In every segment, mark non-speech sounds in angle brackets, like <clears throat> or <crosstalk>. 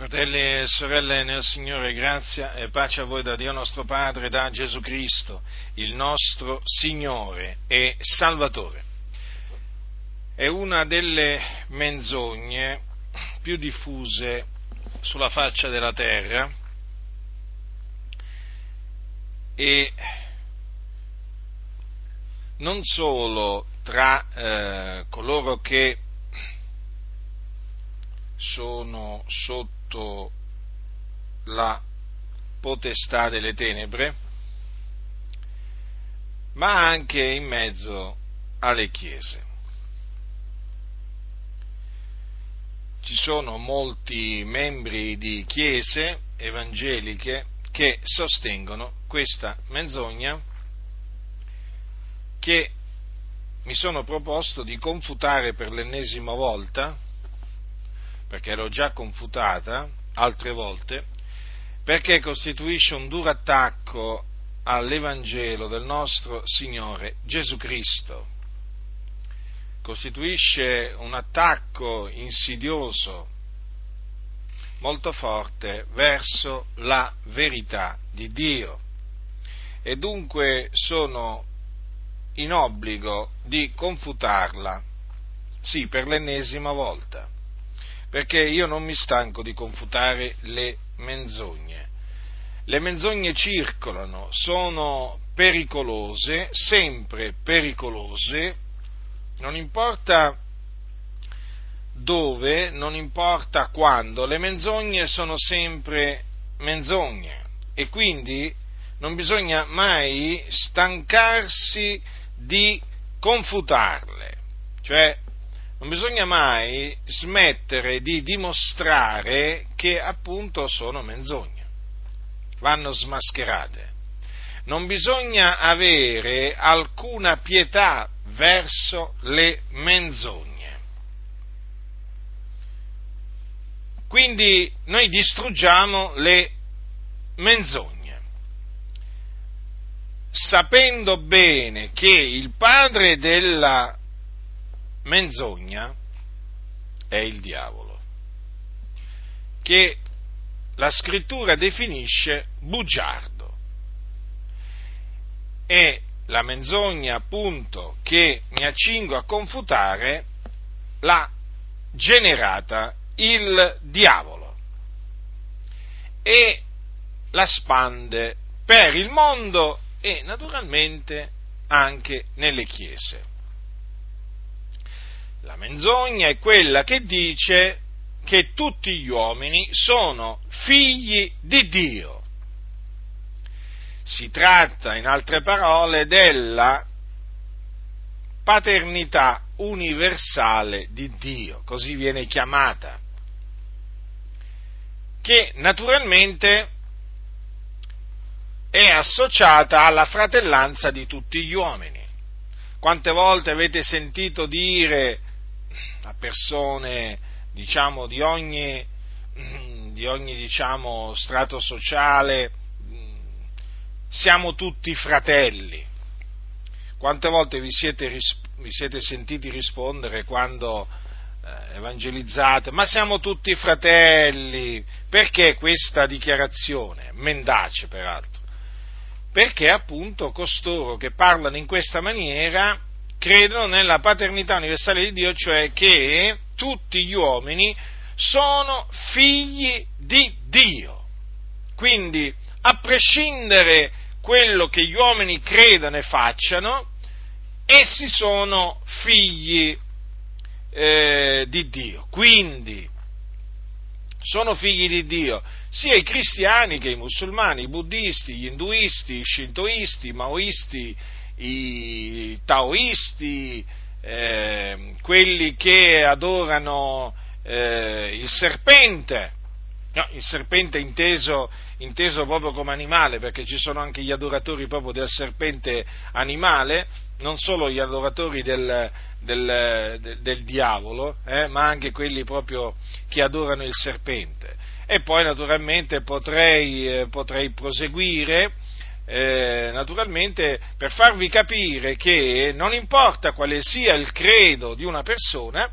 Fratelli e sorelle nel Signore, grazia e pace a voi da Dio nostro Padre, da Gesù Cristo, il nostro Signore e Salvatore. È una delle menzogne più diffuse sulla faccia della terra e non solo tra eh, coloro che sono sotto la potestà delle tenebre, ma anche in mezzo alle chiese. Ci sono molti membri di chiese evangeliche che sostengono questa menzogna che mi sono proposto di confutare per l'ennesima volta, perché l'ho già confutata altre volte, perché costituisce un duro attacco all'Evangelo del nostro Signore Gesù Cristo. Costituisce un attacco insidioso, molto forte, verso la verità di Dio. E dunque sono in obbligo di confutarla, sì, per l'ennesima volta, perché io non mi stanco di confutare le menzogne. Le menzogne circolano, sono pericolose, sempre pericolose, non importa dove, non importa quando, le menzogne sono sempre menzogne. E quindi non bisogna mai stancarsi di confutarle, cioè non bisogna mai smettere di dimostrare che appunto sono menzogne, vanno smascherate. Non bisogna avere alcuna pietà verso le menzogne. Quindi noi distruggiamo le menzogne sapendo bene che il padre della menzogna è il diavolo, che la scrittura definisce bugiardo. E la menzogna appunto che mi accingo a confutare l'ha generata il diavolo e la spande per il mondo e naturalmente anche nelle chiese. La menzogna è quella che dice che tutti gli uomini sono figli di Dio. Si tratta, in altre parole, della paternità universale di Dio, così viene chiamata, che naturalmente è associata alla fratellanza di tutti gli uomini. Quante volte avete sentito dire a persone, diciamo, di ogni, di ogni diciamo, strato sociale, siamo tutti fratelli. Quante volte vi siete, vi siete sentiti rispondere quando eh, evangelizzate, ma siamo tutti fratelli? Perché questa dichiarazione? Mendace, peraltro perché appunto costoro che parlano in questa maniera credono nella paternità universale di Dio, cioè che tutti gli uomini sono figli di Dio. Quindi, a prescindere quello che gli uomini credano e facciano, essi sono figli eh, di Dio. Quindi, sono figli di Dio sia i cristiani che i musulmani, i buddisti, gli induisti, i shintoisti, i maoisti, i taoisti, eh, quelli che adorano eh, il serpente, no, il serpente inteso, inteso proprio come animale, perché ci sono anche gli adoratori proprio del serpente animale, non solo gli adoratori del, del, del, del diavolo, eh, ma anche quelli proprio che adorano il serpente. E poi naturalmente potrei, eh, potrei proseguire eh, naturalmente per farvi capire che non importa quale sia il credo di una persona,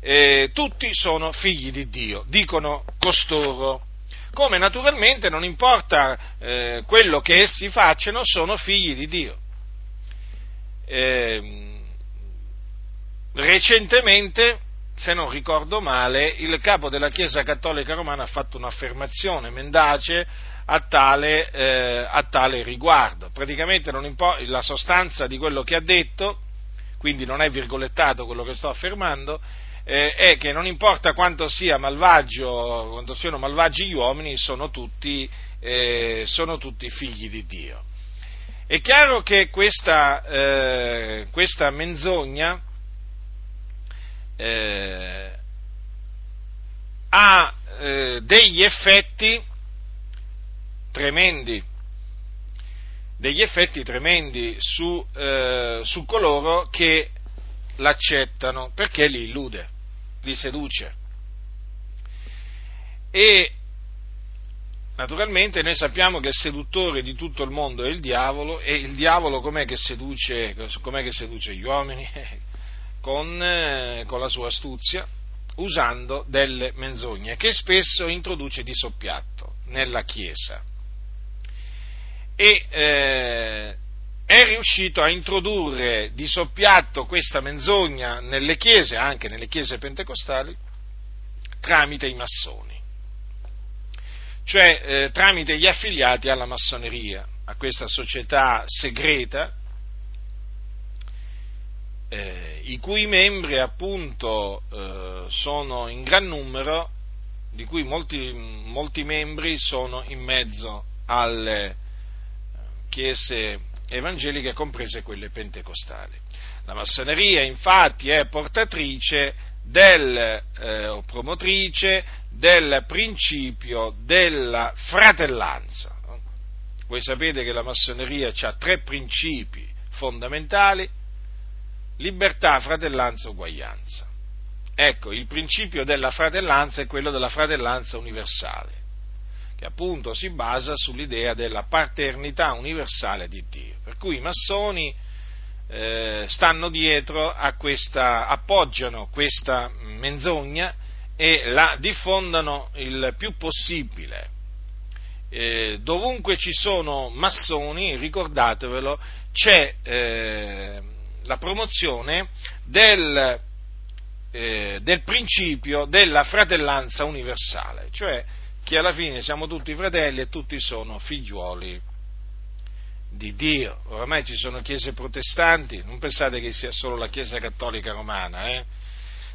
eh, tutti sono figli di Dio, dicono costoro. Come naturalmente non importa eh, quello che essi facciano, sono figli di Dio. Eh, recentemente, se non ricordo male, il capo della Chiesa Cattolica Romana ha fatto un'affermazione mendace a tale, eh, a tale riguardo. Praticamente impo- la sostanza di quello che ha detto, quindi non è virgolettato quello che sto affermando, eh, è che non importa quanto sia malvagio, quanto siano malvagi gli uomini, sono tutti, eh, sono tutti figli di Dio. È chiaro che questa, eh, questa menzogna eh, ha eh, degli effetti tremendi, degli effetti tremendi su, eh, su coloro che l'accettano, perché li illude, li seduce. E naturalmente noi sappiamo che il seduttore di tutto il mondo è il diavolo e il diavolo com'è che seduce, com'è che seduce gli uomini? <laughs> Con, eh, con la sua astuzia, usando delle menzogne che spesso introduce di soppiatto nella Chiesa e eh, è riuscito a introdurre di soppiatto questa menzogna nelle chiese, anche nelle chiese pentecostali, tramite i massoni, cioè eh, tramite gli affiliati alla massoneria, a questa società segreta, eh, i cui membri appunto eh, sono in gran numero, di cui molti, molti membri sono in mezzo alle chiese evangeliche, comprese quelle pentecostali. La massoneria infatti è portatrice del, eh, o promotrice del principio della fratellanza. Voi sapete che la massoneria ha tre principi fondamentali, libertà, fratellanza, uguaglianza. Ecco, il principio della fratellanza è quello della fratellanza universale che appunto si basa sull'idea della paternità universale di Dio. Per cui i massoni eh, stanno dietro a questa, appoggiano questa menzogna e la diffondono il più possibile. Eh, dovunque ci sono massoni, ricordatevelo, c'è eh, la promozione del, eh, del principio della fratellanza universale, cioè che alla fine siamo tutti fratelli e tutti sono figliuoli di Dio. Oramai ci sono chiese protestanti, non pensate che sia solo la Chiesa cattolica romana, eh?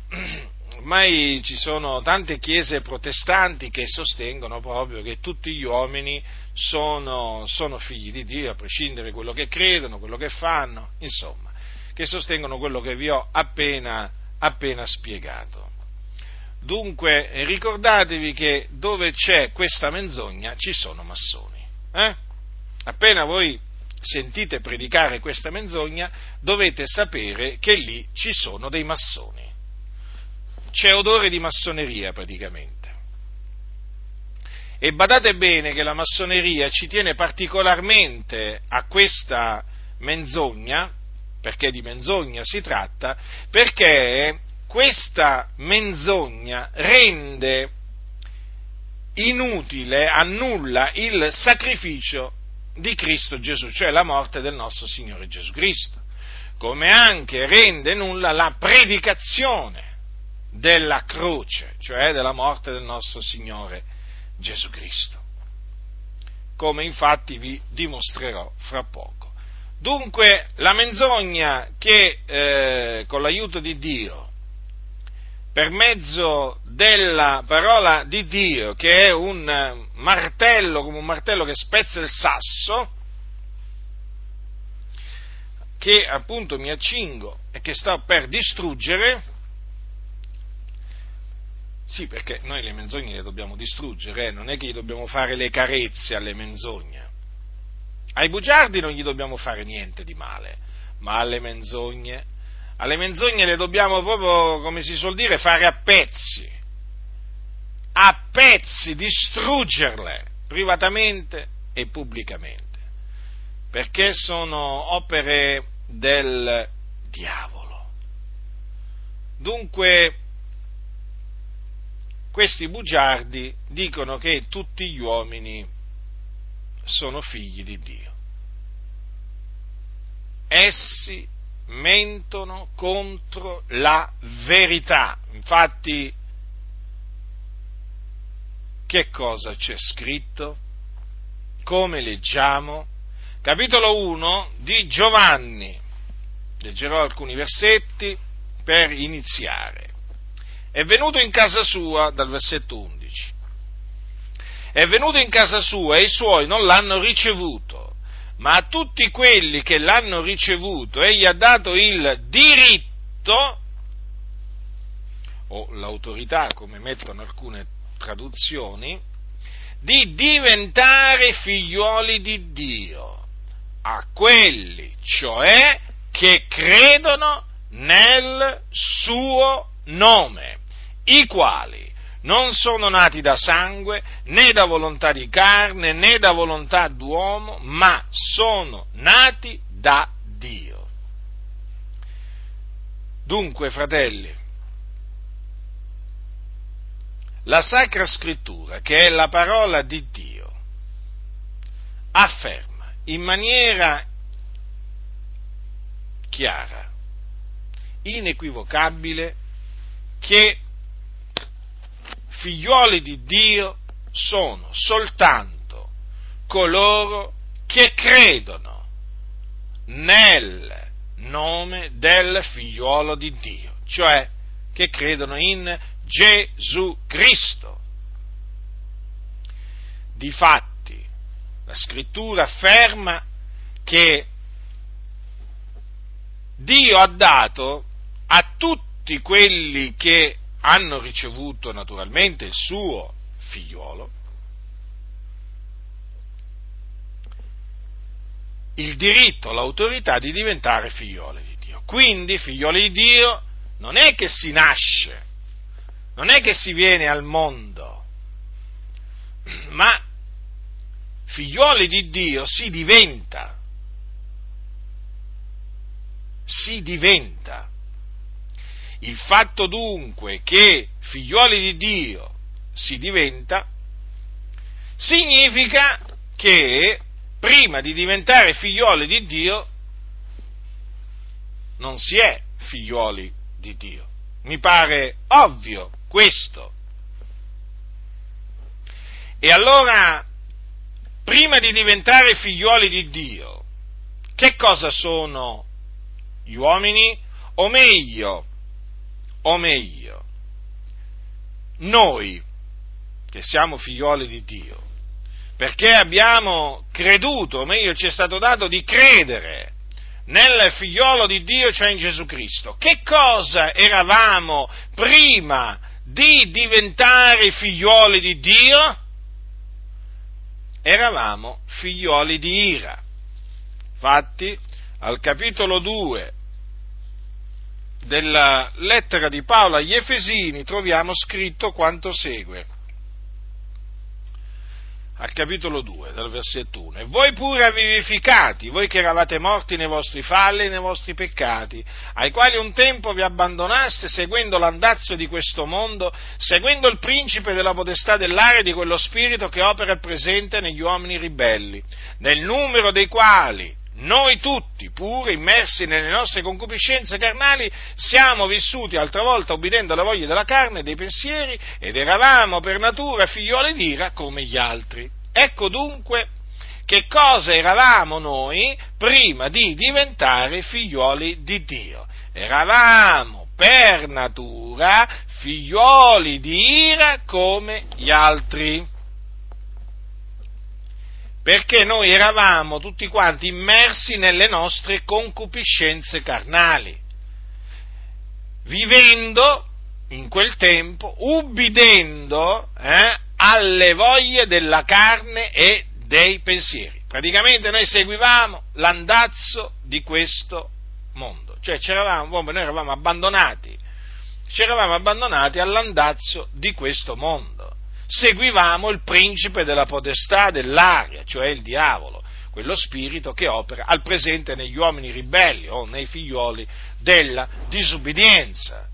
<clears throat> ormai ci sono tante chiese protestanti che sostengono proprio che tutti gli uomini sono, sono figli di Dio, a prescindere da quello che credono, quello che fanno, insomma, che sostengono quello che vi ho appena, appena spiegato. Dunque ricordatevi che dove c'è questa menzogna ci sono massoni. Eh? Appena voi sentite predicare questa menzogna dovete sapere che lì ci sono dei massoni. C'è odore di massoneria praticamente. E badate bene che la massoneria ci tiene particolarmente a questa menzogna, perché di menzogna si tratta, perché questa menzogna rende inutile, annulla il sacrificio di Cristo Gesù, cioè la morte del nostro Signore Gesù Cristo, come anche rende nulla la predicazione della croce, cioè della morte del nostro Signore Gesù Cristo, come infatti vi dimostrerò fra poco. Dunque la menzogna che eh, con l'aiuto di Dio per mezzo della parola di Dio, che è un martello, come un martello che spezza il sasso, che appunto mi accingo e che sto per distruggere, sì, perché noi le menzogne le dobbiamo distruggere, eh? non è che gli dobbiamo fare le carezze alle menzogne. Ai bugiardi non gli dobbiamo fare niente di male, ma alle menzogne alle menzogne le dobbiamo proprio, come si suol dire, fare a pezzi, a pezzi, distruggerle privatamente e pubblicamente, perché sono opere del diavolo. Dunque, questi bugiardi dicono che tutti gli uomini sono figli di Dio. Essi mentono contro la verità. Infatti, che cosa c'è scritto? Come leggiamo? Capitolo 1 di Giovanni. Leggerò alcuni versetti per iniziare. È venuto in casa sua, dal versetto 11. È venuto in casa sua e i suoi non l'hanno ricevuto, ma a tutti quelli che l'hanno ricevuto egli ha dato il diritto, o l'autorità, come mettono alcune traduzioni, di diventare figlioli di Dio, a quelli, cioè, che credono nel suo nome, i quali non sono nati da sangue, né da volontà di carne, né da volontà d'uomo, ma sono nati da Dio. Dunque, fratelli, la Sacra Scrittura, che è la parola di Dio, afferma in maniera chiara, inequivocabile, che figlioli di Dio sono soltanto coloro che credono nel nome del figliolo di Dio, cioè che credono in Gesù Cristo. Difatti, la scrittura afferma che Dio ha dato a tutti quelli che hanno ricevuto naturalmente il suo figliuolo, il diritto, l'autorità di diventare figlioli di Dio. Quindi, figlioli di Dio, non è che si nasce, non è che si viene al mondo, ma figlioli di Dio si diventa, si diventa. Il fatto dunque che figlioli di Dio si diventa, significa che prima di diventare figlioli di Dio non si è figlioli di Dio. Mi pare ovvio questo. E allora, prima di diventare figlioli di Dio, che cosa sono gli uomini? O meglio, o meglio, noi che siamo figlioli di Dio, perché abbiamo creduto, o meglio ci è stato dato di credere nel figliolo di Dio, cioè in Gesù Cristo. Che cosa eravamo prima di diventare figlioli di Dio? Eravamo figlioli di ira. Infatti, al capitolo 2 della lettera di Paolo agli Efesini troviamo scritto quanto segue. Al capitolo 2, dal versetto 1. E voi pure vivificati, voi che eravate morti nei vostri falli e nei vostri peccati, ai quali un tempo vi abbandonaste seguendo l'andazzo di questo mondo, seguendo il principe della potestà dell'aria di quello spirito che opera il presente negli uomini ribelli, nel numero dei quali noi tutti, pure immersi nelle nostre concupiscenze carnali, siamo vissuti altra volta obbedendo alla voglia della carne e dei pensieri ed eravamo per natura figlioli d'ira come gli altri. Ecco dunque che cosa eravamo noi prima di diventare figlioli di Dio. Eravamo per natura figlioli di ira come gli altri perché noi eravamo tutti quanti immersi nelle nostre concupiscenze carnali, vivendo in quel tempo, ubbidendo eh, alle voglie della carne e dei pensieri. Praticamente noi seguivamo l'andazzo di questo mondo, cioè noi eravamo abbandonati, c'eravamo abbandonati all'andazzo di questo mondo seguivamo il principe della potestà dell'aria, cioè il diavolo, quello spirito che opera al presente negli uomini ribelli o nei figlioli della disubbidienza,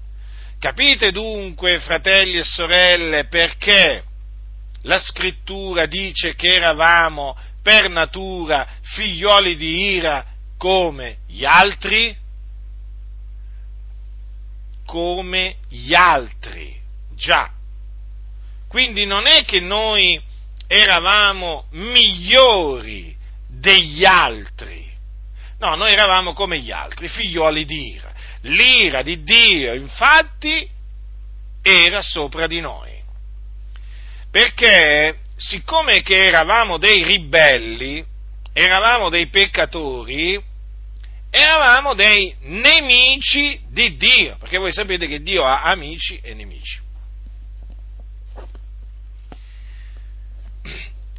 Capite dunque, fratelli e sorelle, perché la scrittura dice che eravamo per natura figlioli di ira come gli altri? Come gli altri, già. Quindi non è che noi eravamo migliori degli altri, no, noi eravamo come gli altri, figlioli di ira. L'ira di Dio, infatti, era sopra di noi. Perché, siccome che eravamo dei ribelli, eravamo dei peccatori, eravamo dei nemici di Dio, perché voi sapete che Dio ha amici e nemici.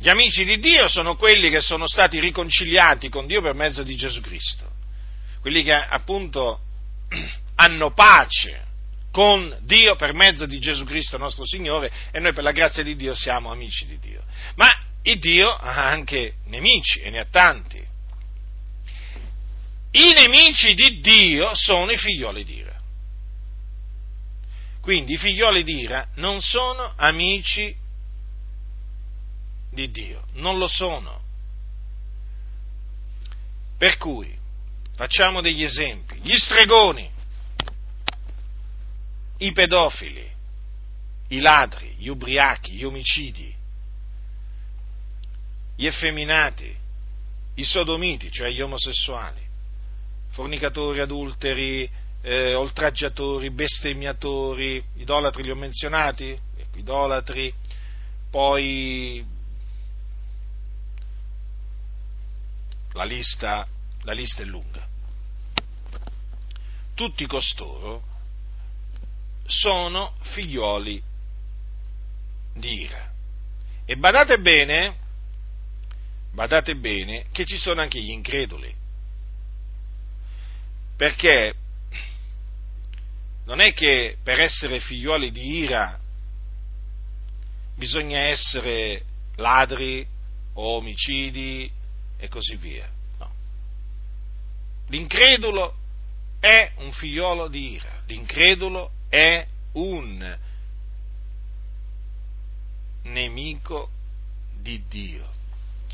Gli amici di Dio sono quelli che sono stati riconciliati con Dio per mezzo di Gesù Cristo, quelli che appunto <clears throat> hanno pace con Dio per mezzo di Gesù Cristo nostro Signore e noi per la grazia di Dio siamo amici di Dio. Ma il Dio ha anche nemici e ne ha tanti. I nemici di Dio sono i figlioli di Ira. Quindi i figlioli di Ira non sono amici di Dio, non lo sono. Per cui facciamo degli esempi. Gli stregoni, i pedofili, i ladri, gli ubriachi, gli omicidi, gli effeminati, i sodomiti, cioè gli omosessuali, fornicatori, adulteri, eh, oltraggiatori, bestemmiatori, idolatri li ho menzionati, idolatri, poi la lista, la lista è lunga. Tutti costoro sono figlioli di Ira. E badate bene, badate bene che ci sono anche gli increduli. Perché non è che per essere figlioli di Ira bisogna essere ladri o omicidi e così via. No. L'incredulo è un figliolo di Ira, l'incredulo è un nemico di Dio.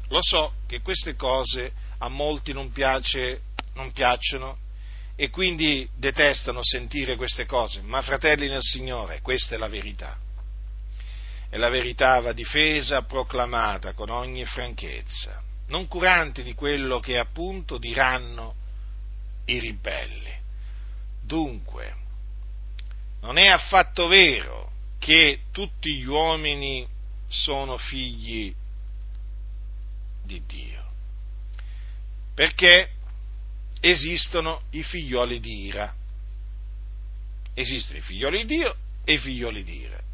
Lo so che queste cose a molti non, piace, non piacciono e quindi detestano sentire queste cose, ma fratelli nel Signore, questa è la verità. E la verità va difesa, proclamata con ogni franchezza, non curanti di quello che appunto diranno i ribelli. Dunque, non è affatto vero che tutti gli uomini sono figli di Dio, perché esistono i figlioli di ira. Esistono i figlioli di Dio e i figlioli di ira.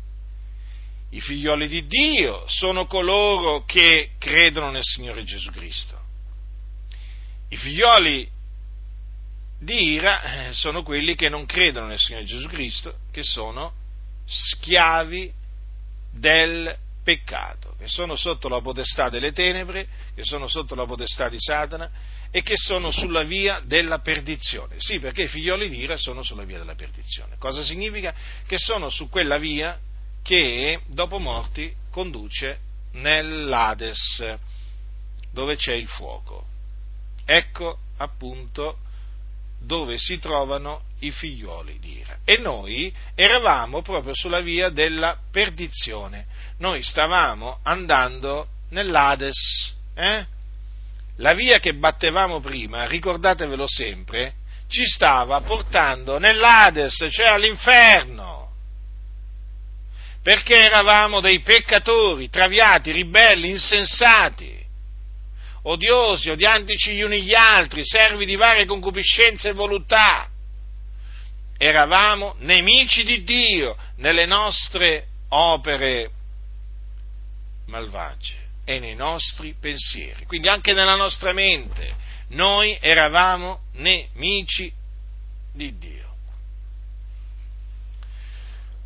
I figlioli di Dio sono coloro che credono nel Signore Gesù Cristo. I figlioli di ira eh, sono quelli che non credono nel Signore Gesù Cristo, che sono schiavi del peccato, che sono sotto la potestà delle tenebre, che sono sotto la potestà di Satana e che sono sulla via della perdizione. Sì, perché i figlioli di ira sono sulla via della perdizione. Cosa significa? Che sono su quella via che dopo morti conduce nell'Ades, dove c'è il fuoco. Ecco appunto dove si trovano i figlioli di Ira. E noi eravamo proprio sulla via della perdizione. Noi stavamo andando nell'Ades. Eh? La via che battevamo prima, ricordatevelo sempre, ci stava portando nell'Ades, cioè all'inferno. Perché eravamo dei peccatori, traviati, ribelli, insensati odiosi, odiantici gli uni gli altri, servi di varie concupiscenze e voluttà. Eravamo nemici di Dio nelle nostre opere malvagie e nei nostri pensieri, quindi anche nella nostra mente. Noi eravamo nemici di Dio.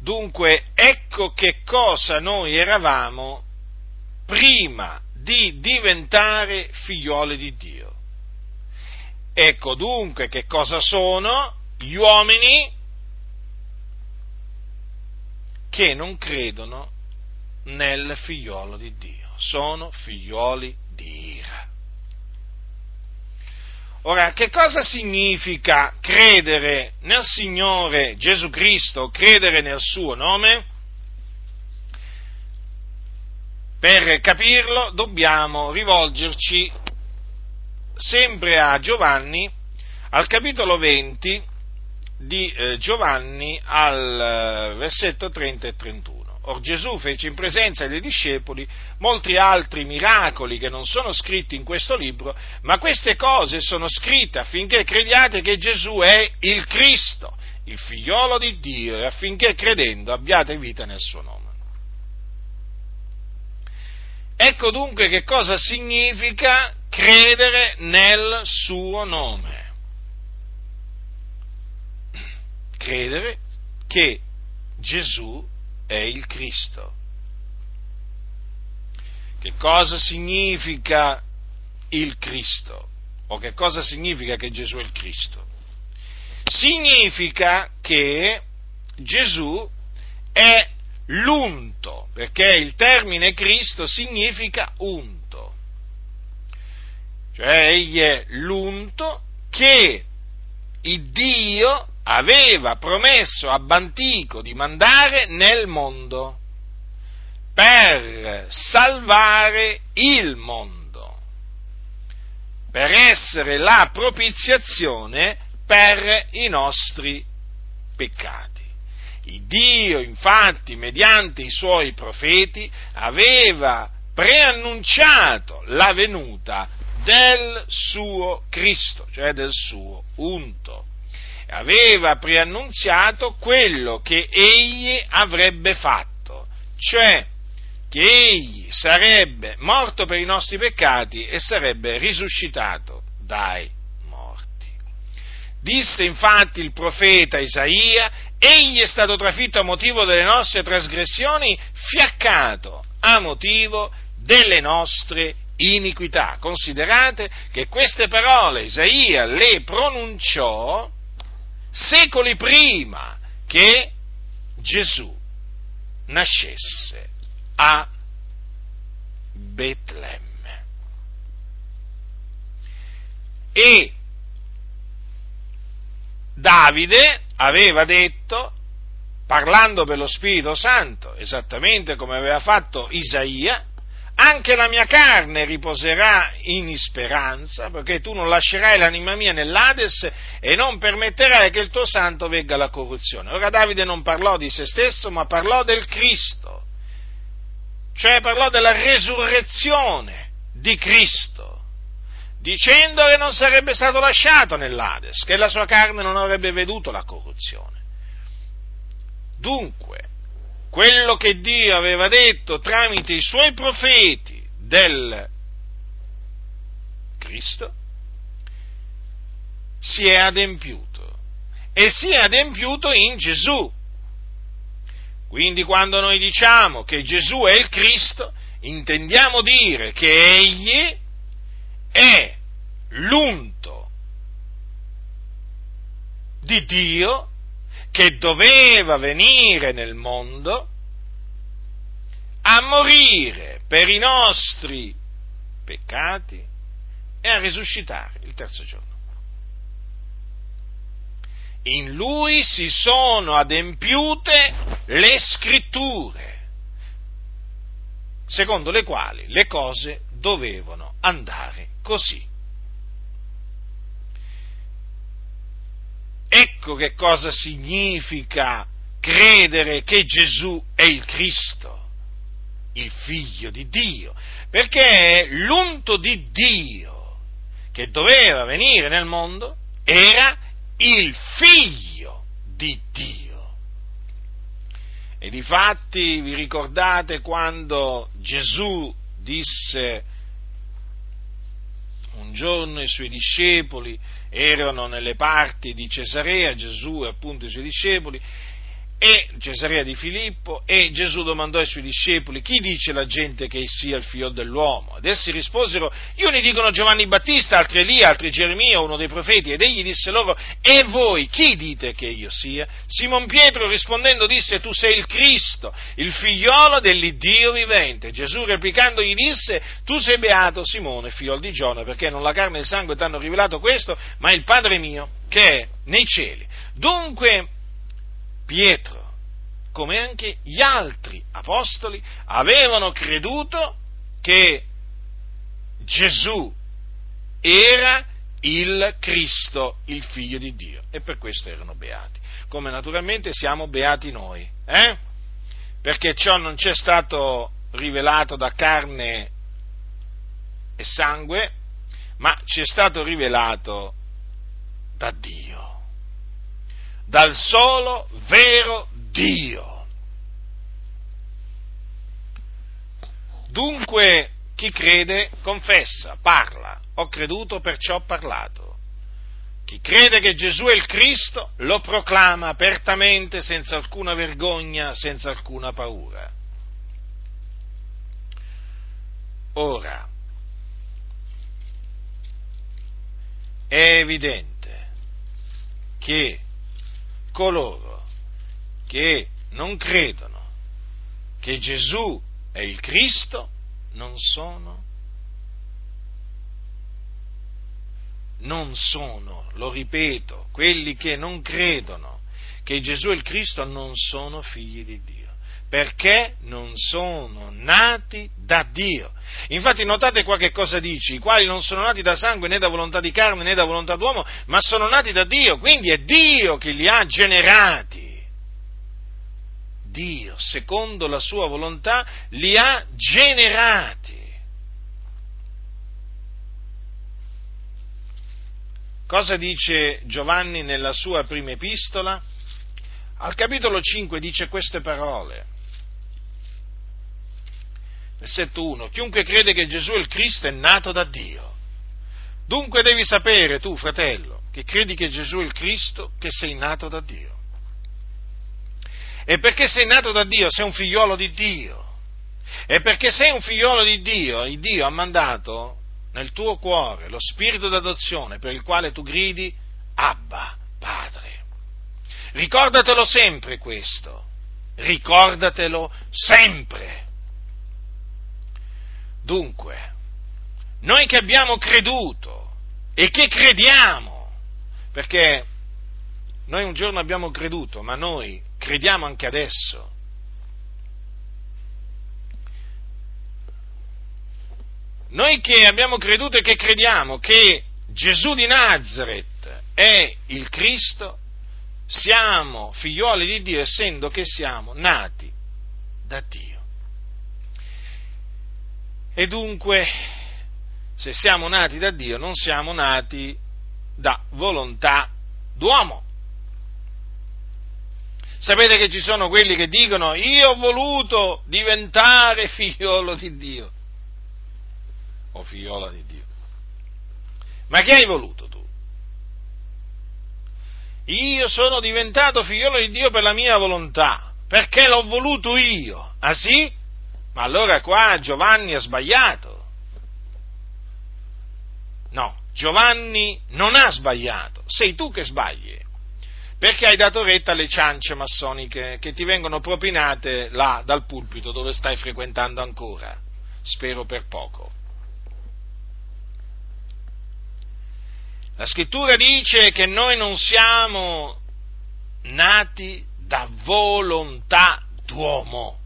Dunque, ecco che cosa noi eravamo prima di diventare figlioli di Dio. Ecco dunque che cosa sono gli uomini che non credono nel figliolo di Dio, sono figlioli di ira. Ora, che cosa significa credere nel Signore Gesù Cristo, credere nel suo nome? Per capirlo dobbiamo rivolgerci sempre a Giovanni, al capitolo 20 di eh, Giovanni, al eh, versetto 30 e 31. Or Gesù fece in presenza dei discepoli molti altri miracoli che non sono scritti in questo libro, ma queste cose sono scritte affinché crediate che Gesù è il Cristo, il figliolo di Dio, e affinché credendo abbiate vita nel suo nome. Ecco dunque che cosa significa credere nel suo nome. Credere che Gesù è il Cristo. Che cosa significa il Cristo? O che cosa significa che Gesù è il Cristo? Significa che Gesù è l'unto, perché il termine Cristo significa unto. Cioè egli è l'unto che il Dio aveva promesso a Bantico di mandare nel mondo per salvare il mondo, per essere la propiziazione per i nostri peccati. Il Dio, infatti, mediante i suoi profeti, aveva preannunciato la venuta del suo Cristo, cioè del suo unto aveva preannunziato quello che egli avrebbe fatto, cioè che egli sarebbe morto per i nostri peccati e sarebbe risuscitato dai morti. Disse infatti il profeta Isaia, egli è stato trafitto a motivo delle nostre trasgressioni, fiaccato a motivo delle nostre iniquità. Considerate che queste parole Isaia le pronunciò secoli prima che Gesù nascesse a Betlemme. E Davide aveva detto, parlando per lo Spirito Santo, esattamente come aveva fatto Isaia, anche la mia carne riposerà in speranza, perché tu non lascerai l'anima mia nell'Ades e non permetterai che il tuo santo vegga alla corruzione. Ora Davide non parlò di se stesso, ma parlò del Cristo, cioè parlò della resurrezione di Cristo, dicendo che non sarebbe stato lasciato nell'Ades, che la sua carne non avrebbe veduto la corruzione. Dunque, quello che Dio aveva detto tramite i suoi profeti del Cristo si è adempiuto e si è adempiuto in Gesù. Quindi quando noi diciamo che Gesù è il Cristo, intendiamo dire che Egli è l'unto di Dio che doveva venire nel mondo a morire per i nostri peccati e a risuscitare il terzo giorno. In lui si sono adempiute le scritture, secondo le quali le cose dovevano andare così. Ecco che cosa significa credere che Gesù è il Cristo, il figlio di Dio, perché l'unto di Dio che doveva venire nel mondo era il figlio di Dio. E difatti vi ricordate quando Gesù disse un giorno i suoi discepoli erano nelle parti di Cesarea, Gesù e appunto i suoi discepoli, e Cesarea di Filippo e Gesù domandò ai suoi discepoli chi dice la gente che sia il figlio dell'uomo? Ed essi risposero gli uni dicono Giovanni Battista altri Elia altri Geremia uno dei profeti. Ed egli disse loro e voi chi dite che io sia? Simon Pietro rispondendo disse tu sei il Cristo il figliolo dell'Iddio vivente. Gesù replicando gli disse tu sei beato Simone figlio di Giona perché non la carne e il sangue ti hanno rivelato questo ma il Padre mio che è nei cieli. Dunque Pietro, come anche gli altri apostoli, avevano creduto che Gesù era il Cristo, il figlio di Dio, e per questo erano beati, come naturalmente siamo beati noi, eh? perché ciò non ci è stato rivelato da carne e sangue, ma ci è stato rivelato da Dio dal solo vero Dio. Dunque chi crede confessa, parla, ho creduto perciò ho parlato. Chi crede che Gesù è il Cristo lo proclama apertamente, senza alcuna vergogna, senza alcuna paura. Ora, è evidente che coloro che non credono che Gesù è il Cristo non sono, non sono, lo ripeto, quelli che non credono che Gesù è il Cristo non sono figli di Dio perché non sono nati da Dio. Infatti notate qua che cosa dice, i quali non sono nati da sangue né da volontà di carne né da volontà d'uomo, ma sono nati da Dio, quindi è Dio che li ha generati. Dio, secondo la sua volontà, li ha generati. Cosa dice Giovanni nella sua prima epistola? Al capitolo 5 dice queste parole. Versetto 1. Chiunque crede che Gesù è il Cristo è nato da Dio. Dunque devi sapere tu, fratello, che credi che Gesù è il Cristo, che sei nato da Dio. E perché sei nato da Dio, sei un figliolo di Dio. E perché sei un figliolo di Dio, il Dio ha mandato nel tuo cuore lo spirito d'adozione per il quale tu gridi Abba, Padre. Ricordatelo sempre questo, ricordatelo sempre. Dunque, noi che abbiamo creduto e che crediamo, perché noi un giorno abbiamo creduto, ma noi crediamo anche adesso. Noi che abbiamo creduto e che crediamo che Gesù di Nazareth è il Cristo, siamo figlioli di Dio essendo che siamo nati da Dio. E dunque, se siamo nati da Dio, non siamo nati da volontà d'uomo. Sapete che ci sono quelli che dicono io ho voluto diventare figliolo di Dio o figliola di Dio. Ma che hai voluto tu? Io sono diventato figliolo di Dio per la mia volontà, perché l'ho voluto io. Ah sì? Ma allora qua Giovanni ha sbagliato. No, Giovanni non ha sbagliato, sei tu che sbagli, perché hai dato retta alle ciance massoniche che ti vengono propinate là dal pulpito dove stai frequentando ancora, spero per poco. La scrittura dice che noi non siamo nati da volontà d'uomo.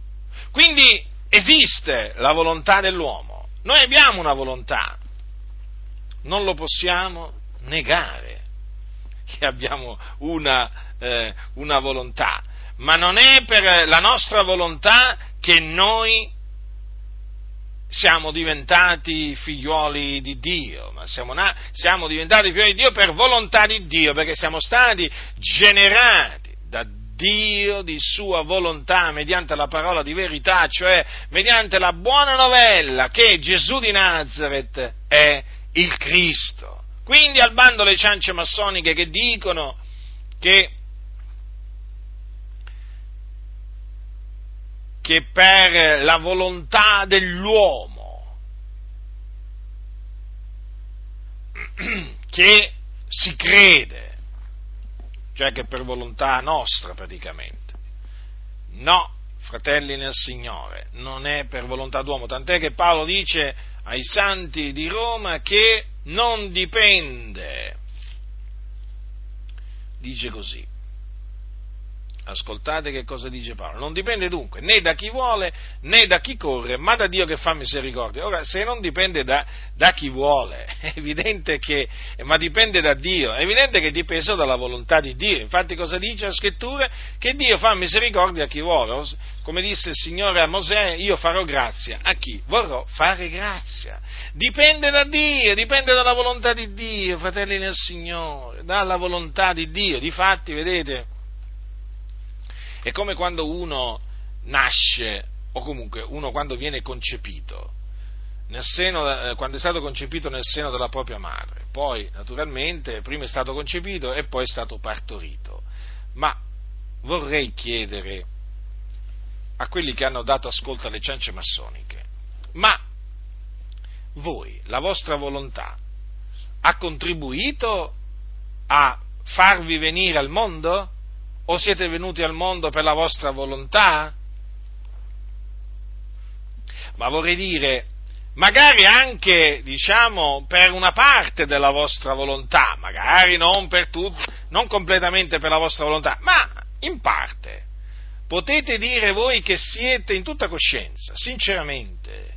Quindi esiste la volontà dell'uomo, noi abbiamo una volontà, non lo possiamo negare che abbiamo una, eh, una volontà, ma non è per la nostra volontà che noi siamo diventati figlioli di Dio, ma siamo, na- siamo diventati figlioli di Dio per volontà di Dio, perché siamo stati generati da Dio di sua volontà mediante la parola di verità, cioè mediante la buona novella che Gesù di Nazareth è il Cristo. Quindi al bando le ciance massoniche che dicono che che per la volontà dell'uomo, <clears throat> che si crede, cioè che per volontà nostra praticamente. No, fratelli nel Signore, non è per volontà d'uomo, tant'è che Paolo dice ai santi di Roma che non dipende, dice così, Ascoltate che cosa dice Paolo. Non dipende dunque né da chi vuole né da chi corre, ma da Dio che fa misericordia. Ora, se non dipende da, da chi vuole, <laughs> è evidente che, ma dipende da Dio, è evidente che dipeso dalla volontà di Dio. Infatti cosa dice la scrittura? Che Dio fa misericordia a chi vuole. Come disse il Signore a Mosè, io farò grazia a chi vorrò fare grazia. Dipende da Dio, dipende dalla volontà di Dio, fratelli nel Signore, dalla volontà di Dio. Difatti, vedete, è come quando uno nasce, o comunque uno quando viene concepito, seno, eh, quando è stato concepito nel seno della propria madre, poi naturalmente prima è stato concepito e poi è stato partorito. Ma vorrei chiedere a quelli che hanno dato ascolto alle ciance massoniche, ma voi, la vostra volontà, ha contribuito a farvi venire al mondo? O siete venuti al mondo per la vostra volontà? Ma vorrei dire, magari anche, diciamo, per una parte della vostra volontà, magari non per tutto, non completamente per la vostra volontà, ma in parte. Potete dire voi che siete in tutta coscienza, sinceramente,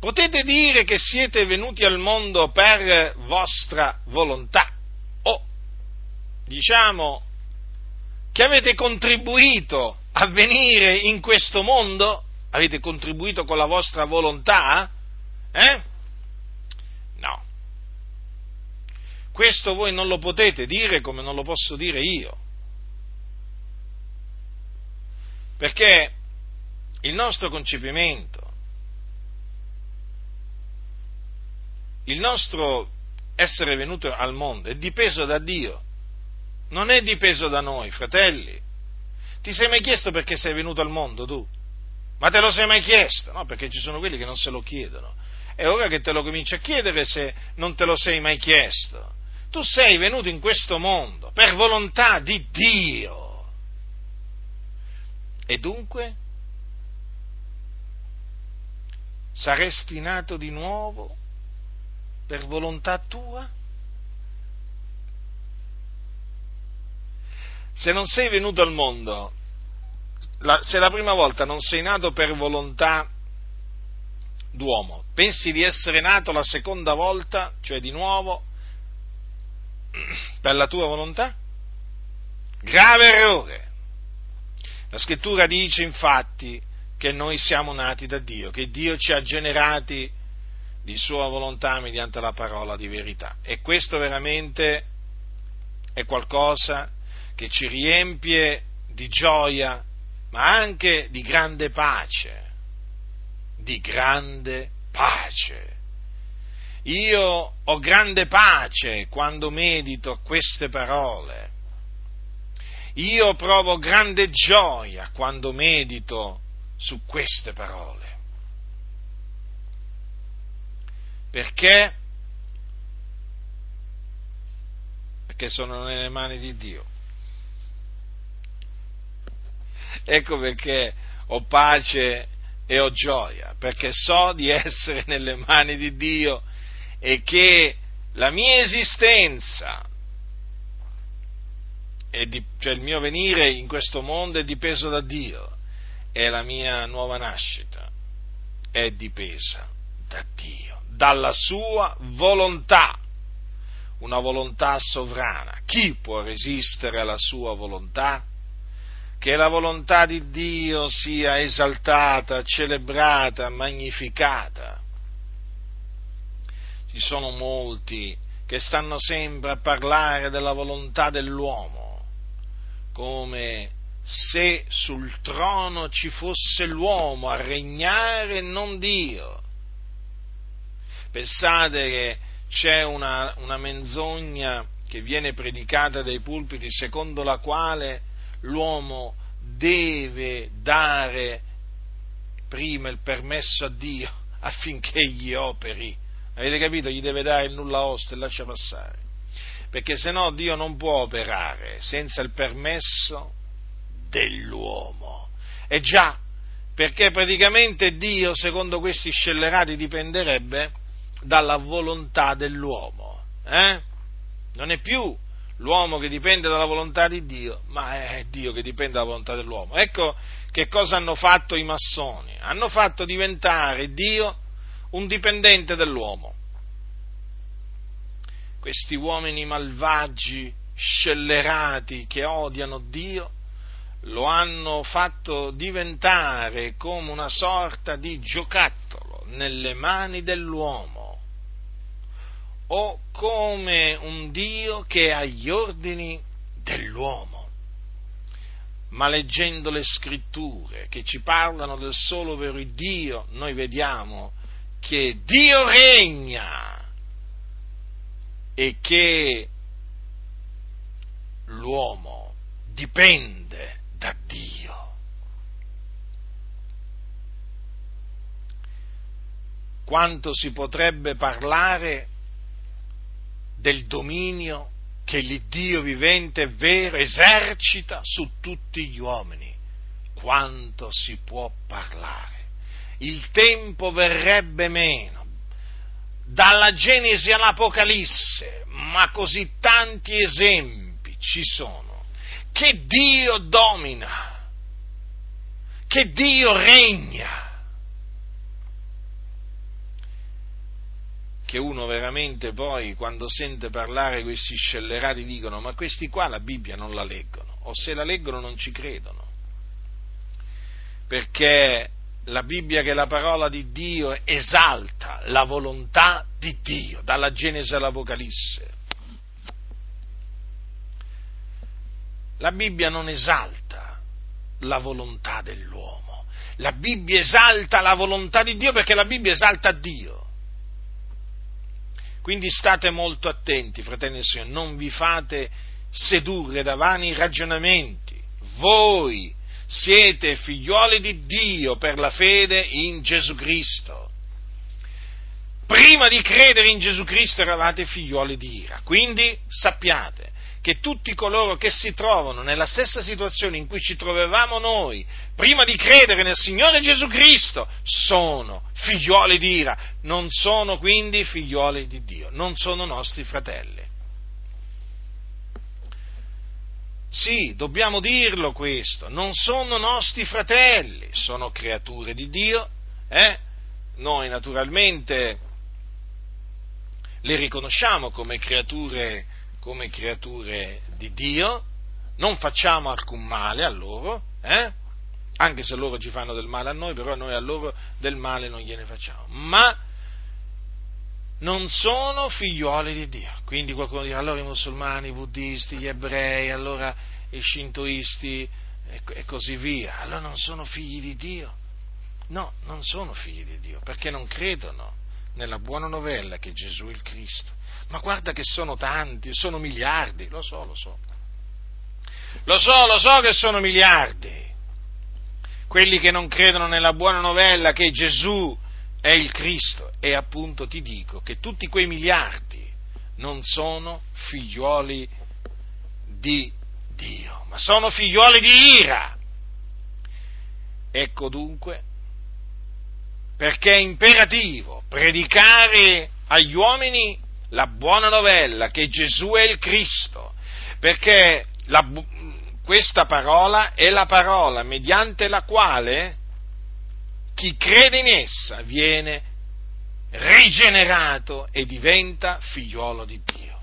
potete dire che siete venuti al mondo per vostra volontà o, diciamo, che avete contribuito a venire in questo mondo? Avete contribuito con la vostra volontà? Eh? No. Questo voi non lo potete dire come non lo posso dire io. Perché il nostro concepimento, il nostro essere venuto al mondo è dipeso da Dio non è dipeso da noi, fratelli. Ti sei mai chiesto perché sei venuto al mondo tu? Ma te lo sei mai chiesto? No, perché ci sono quelli che non se lo chiedono. È ora che te lo cominci a chiedere se non te lo sei mai chiesto. Tu sei venuto in questo mondo per volontà di Dio. E dunque saresti nato di nuovo per volontà tua? Se non sei venuto al mondo, la, se la prima volta non sei nato per volontà d'uomo, pensi di essere nato la seconda volta, cioè di nuovo, per la tua volontà? Grave errore. La scrittura dice infatti che noi siamo nati da Dio, che Dio ci ha generati di sua volontà mediante la parola di verità. E questo veramente è qualcosa che ci riempie di gioia, ma anche di grande pace, di grande pace. Io ho grande pace quando medito queste parole. Io provo grande gioia quando medito su queste parole. Perché? Perché sono nelle mani di Dio. <laughs> Ecco perché ho pace e ho gioia, perché so di essere <laughs> nelle mani di Dio e che la mia esistenza, di, cioè il mio venire in questo mondo è dipeso da Dio e la mia nuova nascita è dipesa da Dio, dalla sua volontà, una volontà sovrana. Chi può resistere alla sua volontà? Che la volontà di Dio sia esaltata, celebrata, magnificata. Ci sono molti che stanno sempre a parlare della volontà dell'uomo, come se sul trono ci fosse l'uomo a regnare e non Dio. Pensate che c'è una, una menzogna che viene predicata dai pulpiti secondo la quale l'uomo deve dare prima il permesso a Dio <laughs> affinché gli operi. Avete capito? Gli deve dare il nulla osta e lascia passare. Perché se no Dio non può operare senza il permesso dell'uomo. E già, perché praticamente Dio, secondo questi scellerati, dipenderebbe dalla volontà dell'uomo. Eh? Non è più l'uomo che dipende dalla volontà di Dio, ma è Dio che dipende dalla volontà dell'uomo. Ecco che cosa hanno fatto i massoni. Hanno fatto diventare Dio un dipendente dell'uomo. Questi uomini malvagi, scellerati, che odiano Dio, lo hanno fatto diventare come una sorta di giocattolo nelle mani dell'uomo o come un Dio che ha gli ordini dell'uomo. Ma leggendo le scritture che ci parlano del solo vero Dio, noi vediamo che Dio regna e che l'uomo dipende da Dio. Quanto si potrebbe parlare del dominio che l'Iddio vivente e vero esercita su tutti gli uomini. Quanto si può parlare? Il tempo verrebbe meno. Dalla Genesi all'Apocalisse, ma così tanti esempi ci sono, che Dio domina, che Dio regna che uno veramente poi quando sente parlare questi scellerati dicono ma questi qua la Bibbia non la leggono o se la leggono non ci credono perché la Bibbia che è la parola di Dio esalta la volontà di Dio dalla Genesi all'Apocalisse. La Bibbia non esalta la volontà dell'uomo. La Bibbia esalta la volontà di Dio perché la Bibbia esalta Dio quindi state molto attenti, fratelli del Signore, non vi fate sedurre da vani ragionamenti. Voi siete figlioli di Dio per la fede in Gesù Cristo. Prima di credere in Gesù Cristo eravate figlioli di ira. Quindi sappiate che tutti coloro che si trovano nella stessa situazione in cui ci trovavamo noi, prima di credere nel Signore Gesù Cristo, sono figlioli di ira, non sono quindi figlioli di Dio, non sono nostri fratelli. Sì, dobbiamo dirlo questo, non sono nostri fratelli, sono creature di Dio, eh? noi naturalmente le riconosciamo come creature come creature di Dio, non facciamo alcun male a loro, eh? anche se loro ci fanno del male a noi, però noi a loro del male non gliene facciamo, ma non sono figlioli di Dio. Quindi qualcuno dirà, allora i musulmani, i buddisti, gli ebrei, allora i shintoisti e così via, allora non sono figli di Dio. No, non sono figli di Dio, perché non credono nella buona novella che Gesù è il Cristo. Ma guarda che sono tanti, sono miliardi, lo so, lo so. Lo so, lo so che sono miliardi. Quelli che non credono nella buona novella che Gesù è il Cristo. E appunto ti dico che tutti quei miliardi non sono figliuoli di Dio, ma sono figliuoli di ira. Ecco dunque perché è imperativo predicare agli uomini la buona novella che Gesù è il Cristo, perché la, questa parola è la parola mediante la quale chi crede in essa viene rigenerato e diventa figliuolo di Dio.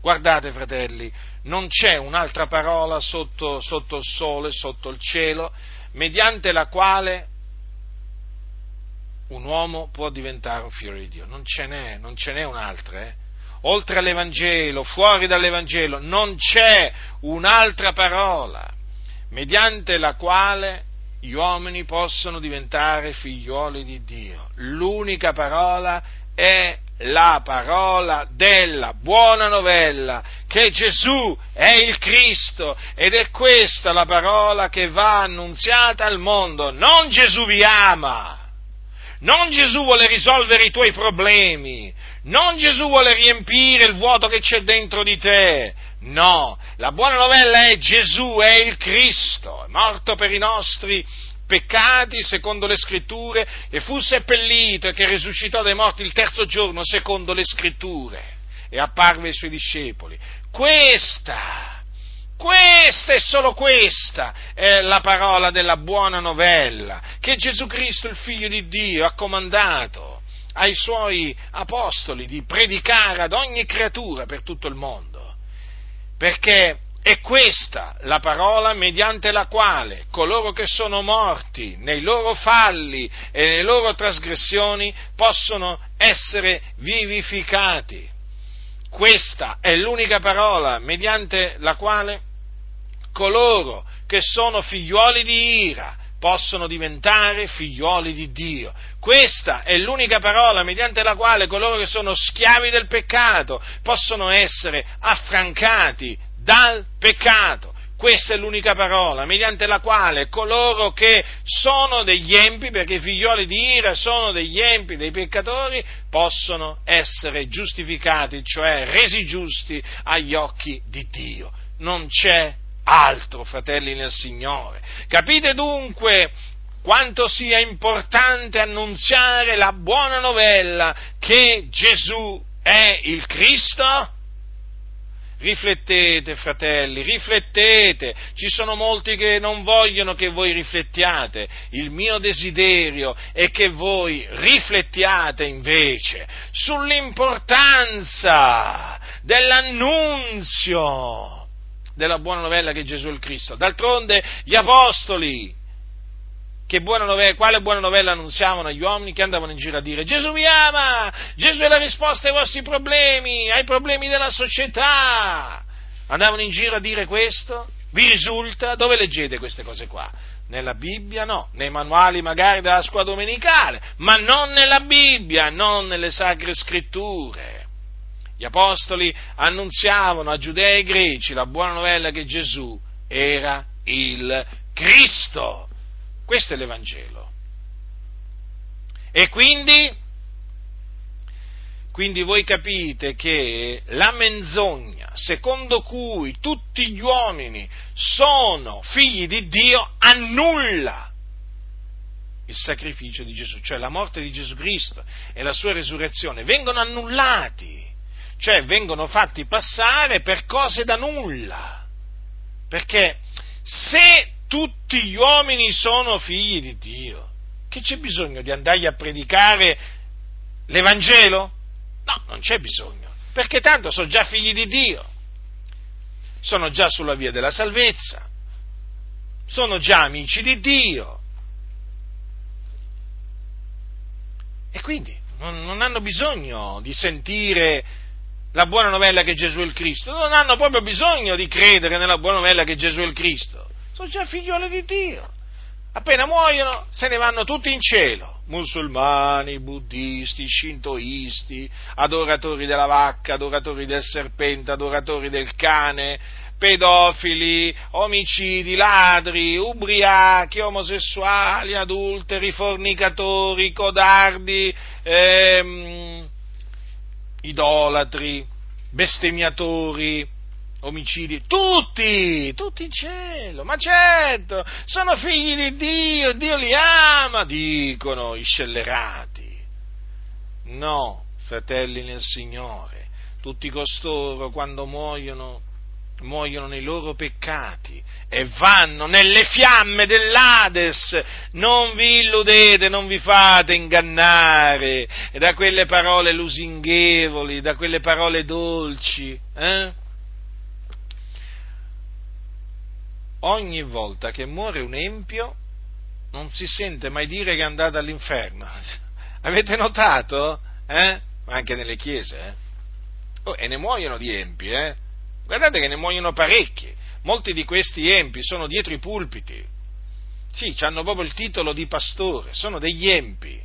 Guardate fratelli, non c'è un'altra parola sotto, sotto il sole, sotto il cielo, mediante la quale un uomo può diventare un figlio di Dio, non ce n'è, non ce n'è un'altra. Eh? Oltre all'Evangelo, fuori dall'Evangelo, non c'è un'altra parola mediante la quale gli uomini possono diventare figlioli di Dio. L'unica parola è la parola della buona novella che Gesù è il Cristo ed è questa la parola che va annunziata al mondo. Non Gesù vi ama, non Gesù vuole risolvere i tuoi problemi, non Gesù vuole riempire il vuoto che c'è dentro di te, no, la buona novella è Gesù è il Cristo, è morto per i nostri peccati secondo le scritture e fu seppellito e che risuscitò dai morti il terzo giorno secondo le scritture. E apparve ai suoi discepoli. Questa, questa e solo questa è la parola della buona novella che Gesù Cristo, il Figlio di Dio, ha comandato ai suoi apostoli di predicare ad ogni creatura per tutto il mondo. Perché è questa la parola mediante la quale coloro che sono morti nei loro falli e nelle loro trasgressioni possono essere vivificati. Questa è l'unica parola mediante la quale coloro che sono figliuoli di ira possono diventare figliuoli di Dio. Questa è l'unica parola mediante la quale coloro che sono schiavi del peccato possono essere affrancati dal peccato. Questa è l'unica parola mediante la quale coloro che sono degli empi, perché i figlioli di ira sono degli empi, dei peccatori, possono essere giustificati, cioè resi giusti agli occhi di Dio. Non c'è altro, fratelli nel Signore. Capite dunque quanto sia importante annunziare la buona novella che Gesù è il Cristo? Riflettete, fratelli, riflettete. Ci sono molti che non vogliono che voi riflettiate. Il mio desiderio è che voi riflettiate invece sull'importanza dell'annunzio della buona novella che Gesù è il Cristo. D'altronde gli apostoli buona novella, quale buona novella annunziavano agli uomini che andavano in giro a dire Gesù vi ama, Gesù è la risposta ai vostri problemi, ai problemi della società. Andavano in giro a dire questo? Vi risulta? Dove leggete queste cose qua? Nella Bibbia no, nei manuali magari della scuola domenicale, ma non nella Bibbia, non nelle sacre scritture. Gli apostoli annunziavano a giudei e greci la buona novella che Gesù era il Cristo. Questo è l'Evangelo. E quindi, quindi voi capite che la menzogna secondo cui tutti gli uomini sono figli di Dio annulla il sacrificio di Gesù, cioè la morte di Gesù Cristo e la sua resurrezione, vengono annullati, cioè vengono fatti passare per cose da nulla. Perché se tutti gli uomini sono figli di Dio. Che c'è bisogno di andargli a predicare l'Evangelo? No, non c'è bisogno, perché tanto sono già figli di Dio, sono già sulla via della salvezza, sono già amici di Dio. E quindi non, non hanno bisogno di sentire la buona novella che Gesù è il Cristo, non hanno proprio bisogno di credere nella buona novella che Gesù è il Cristo sono già figlioli di Dio. Appena muoiono se ne vanno tutti in cielo, musulmani, buddisti, shintoisti, adoratori della vacca, adoratori del serpente, adoratori del cane, pedofili, omicidi, ladri, ubriachi, omosessuali, adulteri, fornicatori, codardi, ehm, idolatri, bestemmiatori, omicidi, tutti, tutti in cielo, ma certo, sono figli di Dio, Dio li ama, dicono i scellerati. No, fratelli nel Signore, tutti costoro quando muoiono, muoiono nei loro peccati e vanno nelle fiamme dell'Ades. Non vi illudete, non vi fate ingannare da quelle parole lusinghevoli, da quelle parole dolci. Eh? Ogni volta che muore un empio non si sente mai dire che è andato all'inferno. <laughs> Avete notato? Eh? Anche nelle chiese. Eh? Oh, e ne muoiono di empi, eh? Guardate che ne muoiono parecchi. Molti di questi empi sono dietro i pulpiti. Sì, hanno proprio il titolo di pastore, sono degli empi.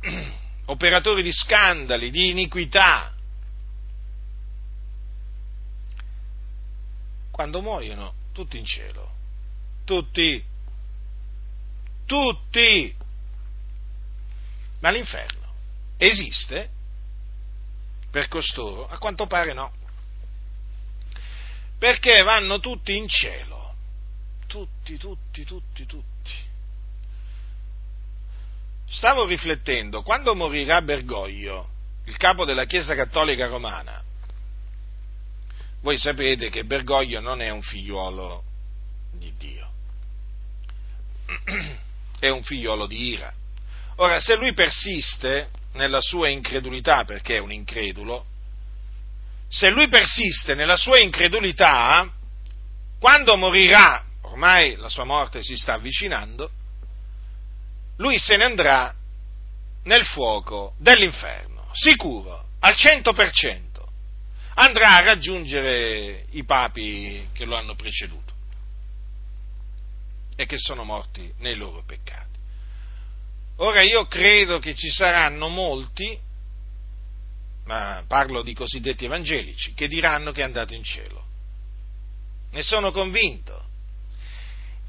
<clears throat> Operatori di scandali, di iniquità, quando muoiono, tutti in cielo. Tutti. Tutti. Ma l'inferno esiste per costoro? A quanto pare no. Perché vanno tutti in cielo. Tutti, tutti, tutti, tutti. Stavo riflettendo, quando morirà Bergoglio, il capo della Chiesa Cattolica Romana, voi sapete che Bergoglio non è un figliuolo di Dio, <clears throat> è un figliuolo di ira. Ora, se lui persiste nella sua incredulità, perché è un incredulo, se lui persiste nella sua incredulità, quando morirà, ormai la sua morte si sta avvicinando, lui se ne andrà nel fuoco dell'inferno, sicuro, al 100% andrà a raggiungere i papi che lo hanno preceduto e che sono morti nei loro peccati. Ora io credo che ci saranno molti, ma parlo di cosiddetti evangelici, che diranno che è andato in cielo. Ne sono convinto.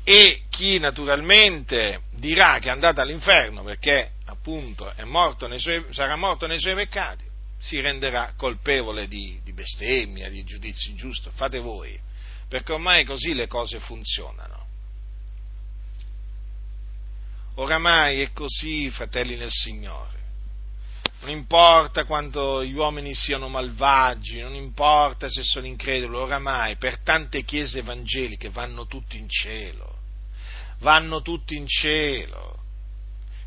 E chi naturalmente dirà che è andato all'inferno perché appunto morto suoi, sarà morto nei suoi peccati, si renderà colpevole di, di bestemmia, di giudizio ingiusto, fate voi, perché ormai così le cose funzionano. Oramai è così, fratelli nel Signore. Non importa quanto gli uomini siano malvagi, non importa se sono increduli, oramai per tante chiese evangeliche vanno tutti in cielo, vanno tutti in cielo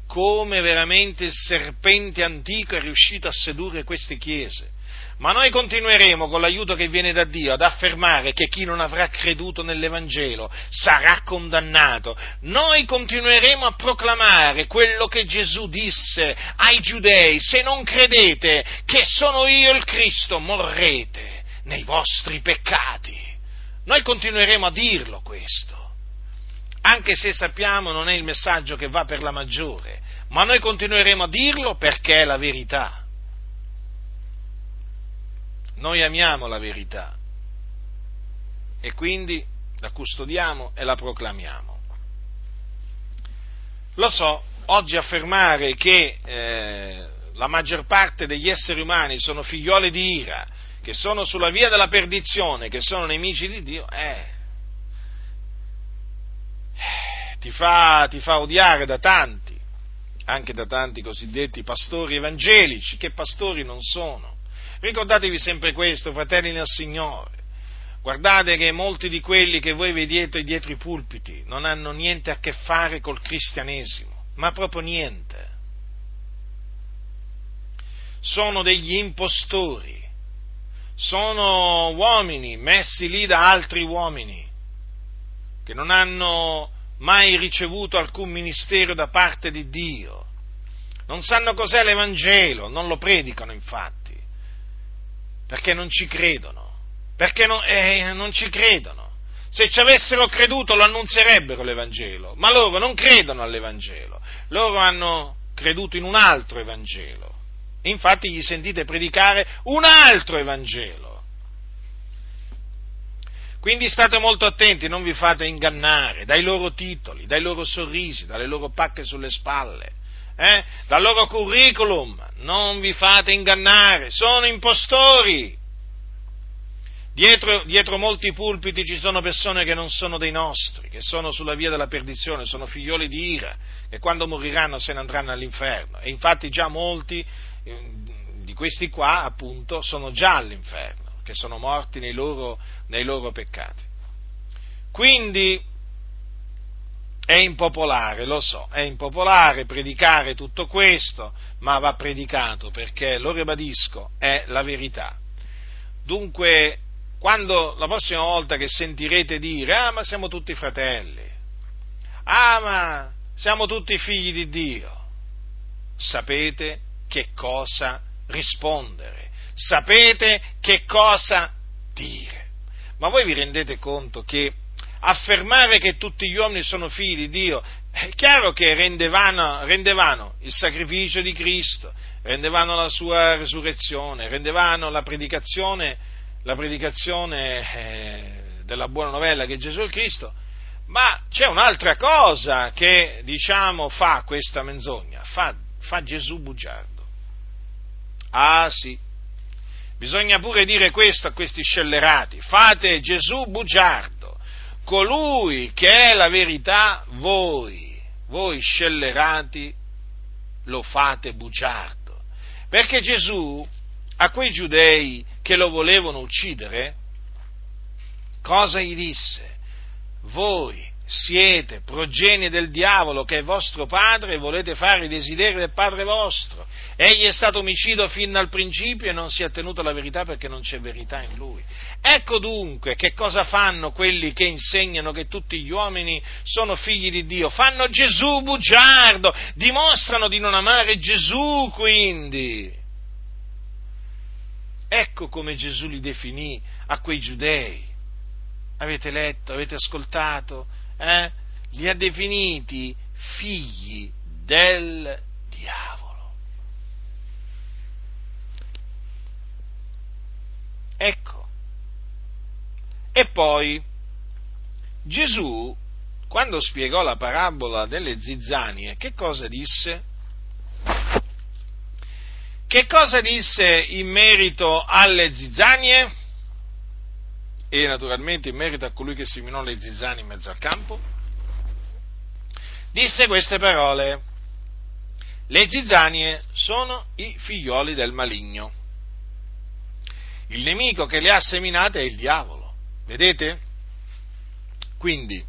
come veramente il serpente antico è riuscito a sedurre queste chiese. Ma noi continueremo con l'aiuto che viene da Dio ad affermare che chi non avrà creduto nell'Evangelo sarà condannato. Noi continueremo a proclamare quello che Gesù disse ai giudei, se non credete che sono io il Cristo, morrete nei vostri peccati. Noi continueremo a dirlo questo anche se sappiamo non è il messaggio che va per la maggiore, ma noi continueremo a dirlo perché è la verità. Noi amiamo la verità e quindi la custodiamo e la proclamiamo. Lo so, oggi affermare che eh, la maggior parte degli esseri umani sono figlioli di ira, che sono sulla via della perdizione, che sono nemici di Dio, eh, ti fa, ti fa odiare da tanti, anche da tanti cosiddetti pastori evangelici, che pastori non sono. Ricordatevi sempre questo, fratelli nel Signore. Guardate che molti di quelli che voi vedete dietro i pulpiti non hanno niente a che fare col cristianesimo, ma proprio niente. Sono degli impostori, sono uomini messi lì da altri uomini che non hanno mai ricevuto alcun ministero da parte di Dio, non sanno cos'è l'Evangelo, non lo predicano infatti, perché non ci credono, perché non, eh, non ci credono. Se ci avessero creduto lo annunzierebbero l'Evangelo, ma loro non credono all'Evangelo, loro hanno creduto in un altro Evangelo. Infatti gli sentite predicare un altro Evangelo quindi state molto attenti, non vi fate ingannare dai loro titoli, dai loro sorrisi, dalle loro pacche sulle spalle, eh? dal loro curriculum, non vi fate ingannare, sono impostori. Dietro, dietro, molti pulpiti ci sono persone che non sono dei nostri, che sono sulla via della perdizione, sono figlioli di ira, che quando moriranno se ne andranno all'inferno. E infatti già molti eh, di questi qua, appunto, sono già all'inferno che sono morti nei loro, nei loro peccati. Quindi è impopolare, lo so, è impopolare predicare tutto questo, ma va predicato perché, lo ribadisco, è la verità. Dunque, quando la prossima volta che sentirete dire, ah ma siamo tutti fratelli, ah ma siamo tutti figli di Dio, sapete che cosa rispondere sapete che cosa dire. Ma voi vi rendete conto che affermare che tutti gli uomini sono figli di Dio è chiaro che rende vano, rende vano il sacrificio di Cristo, rende vano la sua resurrezione, rende vano la predicazione, la predicazione eh, della buona novella che Gesù è Cristo, ma c'è un'altra cosa che, diciamo, fa questa menzogna, fa, fa Gesù bugiardo. Ah sì, bisogna pure dire questo a questi scellerati, fate Gesù bugiardo, colui che è la verità, voi, voi scellerati, lo fate bugiardo. Perché Gesù a quei giudei che lo volevano uccidere, cosa gli disse? Voi siete progenie del diavolo che è vostro padre e volete fare i desideri del padre vostro. Egli è stato omicido fin dal principio e non si è tenuto alla verità perché non c'è verità in lui. Ecco dunque che cosa fanno quelli che insegnano che tutti gli uomini sono figli di Dio. Fanno Gesù bugiardo, dimostrano di non amare Gesù quindi. Ecco come Gesù li definì a quei giudei. Avete letto, avete ascoltato? Eh? Li ha definiti figli del diavolo. Ecco. E poi Gesù, quando spiegò la parabola delle zizzanie, che cosa disse? Che cosa disse in merito alle zizzanie? E naturalmente in merito a colui che seminò le zizzanie in mezzo al campo? Disse queste parole. Le zizzanie sono i figlioli del maligno. Il nemico che le ha seminate è il diavolo. Vedete? Quindi,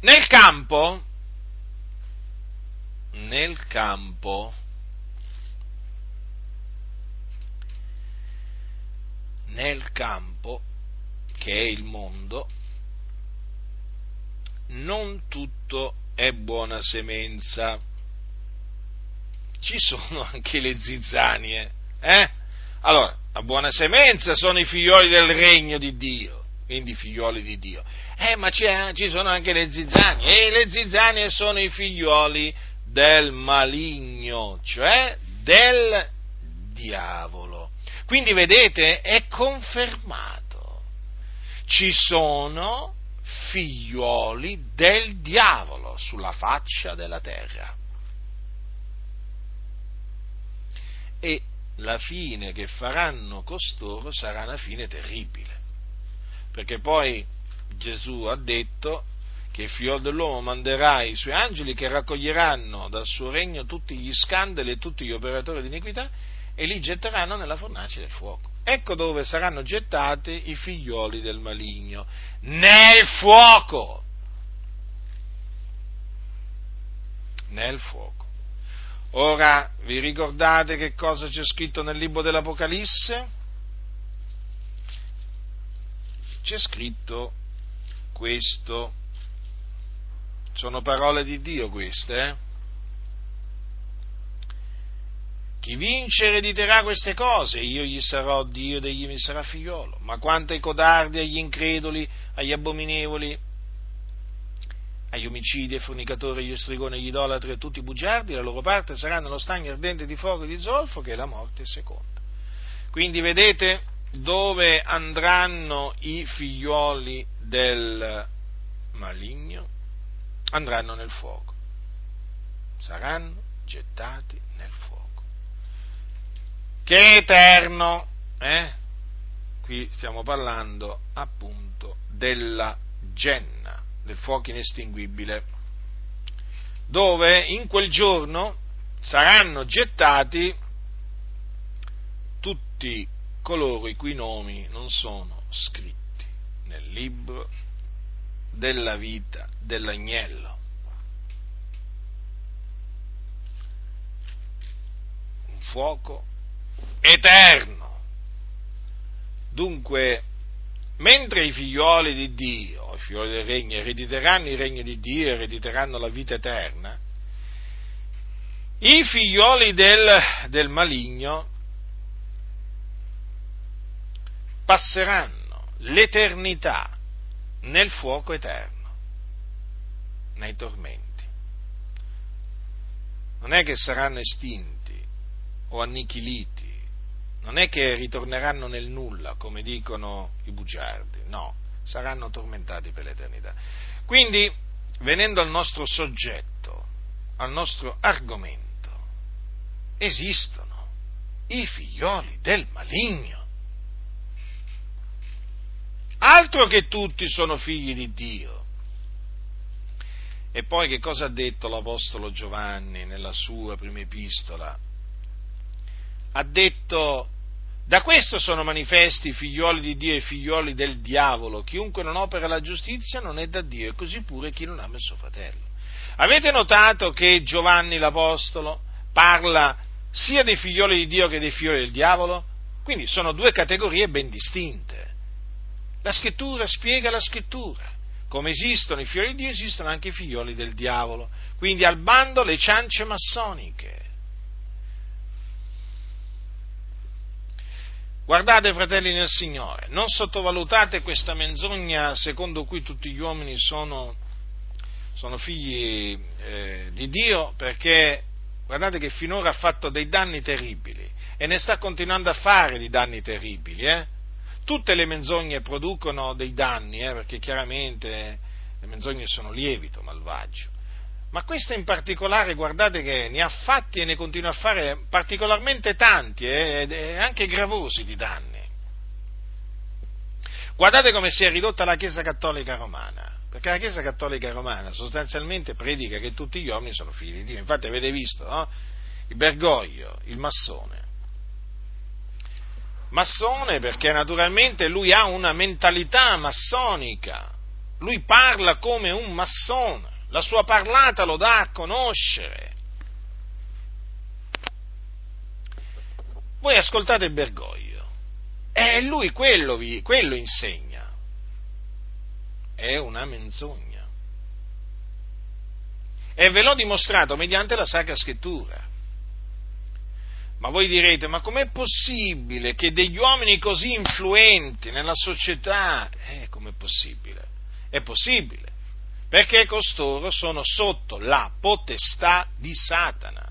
nel campo nel campo nel campo che è il mondo non tutto è buona semenza ci sono <laughs> anche le zizzanie eh? allora la buona semenza sono i figlioli del regno di Dio quindi figlioli di Dio eh ma ci sono anche le zizzanie e le zizzanie sono i figlioli del maligno, cioè del diavolo. Quindi vedete, è confermato. Ci sono figlioli del diavolo sulla faccia della terra. E la fine che faranno costoro sarà una fine terribile. Perché poi Gesù ha detto che il figlio dell'uomo manderà i suoi angeli che raccoglieranno dal suo regno tutti gli scandali e tutti gli operatori di iniquità e li getteranno nella fornace del fuoco. Ecco dove saranno gettati i figlioli del maligno, nel fuoco. Nel fuoco. Ora vi ricordate che cosa c'è scritto nel libro dell'Apocalisse? C'è scritto questo sono parole di Dio queste, eh? Chi vince erediterà queste cose, io gli sarò Dio ed egli mi sarà figliolo. Ma quanto ai codardi, agli increduli, agli abominevoli, agli omicidi, ai fornicatori, agli stregoni, agli idolatri e a tutti i bugiardi, la loro parte sarà nello stagno ardente di fuoco e di zolfo, che è la morte seconda. Quindi vedete dove andranno i figlioli del maligno? andranno nel fuoco, saranno gettati nel fuoco, che è eterno, eh? qui stiamo parlando appunto della genna, del fuoco inestinguibile, dove in quel giorno saranno gettati tutti coloro i cui nomi non sono scritti nel libro della vita dell'agnello. Un fuoco eterno. Dunque, mentre i figlioli di Dio, i figlioli del regno, erediteranno il regno di Dio, erediteranno la vita eterna, i figlioli del, del maligno passeranno l'eternità nel fuoco eterno, nei tormenti. Non è che saranno estinti o annichiliti, non è che ritorneranno nel nulla, come dicono i bugiardi, no, saranno tormentati per l'eternità. Quindi, venendo al nostro soggetto, al nostro argomento, esistono i figlioli del maligno. Altro che tutti sono figli di Dio. E poi che cosa ha detto l'Apostolo Giovanni nella sua prima epistola? Ha detto, da questo sono manifesti i figlioli di Dio e i figlioli del diavolo. Chiunque non opera la giustizia non è da Dio e così pure chi non ama il suo fratello. Avete notato che Giovanni l'Apostolo parla sia dei figlioli di Dio che dei figlioli del diavolo? Quindi sono due categorie ben distinte. La scrittura spiega la scrittura. Come esistono i figlioli di Dio, esistono anche i figlioli del diavolo. Quindi al bando le ciance massoniche. Guardate, fratelli nel Signore, non sottovalutate questa menzogna secondo cui tutti gli uomini sono, sono figli eh, di Dio, perché guardate che finora ha fatto dei danni terribili e ne sta continuando a fare di danni terribili. Eh? Tutte le menzogne producono dei danni, eh, perché chiaramente le menzogne sono lievito malvagio. Ma questa in particolare, guardate che ne ha fatti e ne continua a fare particolarmente tanti eh, e anche gravosi di danni. Guardate come si è ridotta la Chiesa Cattolica Romana perché la Chiesa Cattolica Romana sostanzialmente predica che tutti gli uomini sono figli di Dio. Infatti avete visto, no? Il Bergoglio, il massone. Massone perché naturalmente lui ha una mentalità massonica, lui parla come un massone, la sua parlata lo dà a conoscere. Voi ascoltate Bergoglio, e lui quello, vi, quello insegna è una menzogna. E ve l'ho dimostrato mediante la Sacra Scrittura. Ma voi direte, ma com'è possibile che degli uomini così influenti nella società, eh, com'è possibile? È possibile, perché costoro sono sotto la potestà di Satana.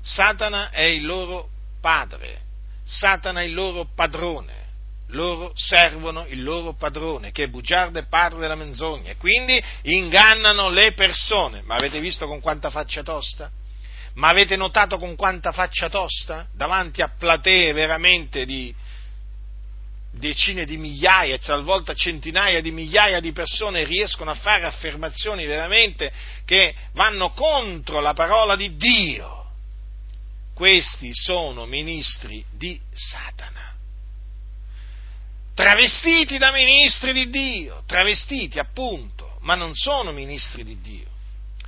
Satana è il loro padre, Satana è il loro padrone loro servono il loro padrone, che è bugiardo e padre della menzogna, e quindi ingannano le persone. Ma avete visto con quanta faccia tosta? Ma avete notato con quanta faccia tosta? Davanti a platee veramente di decine di migliaia, talvolta centinaia di migliaia di persone riescono a fare affermazioni veramente che vanno contro la parola di Dio. Questi sono ministri di Satana travestiti da ministri di Dio, travestiti appunto, ma non sono ministri di Dio.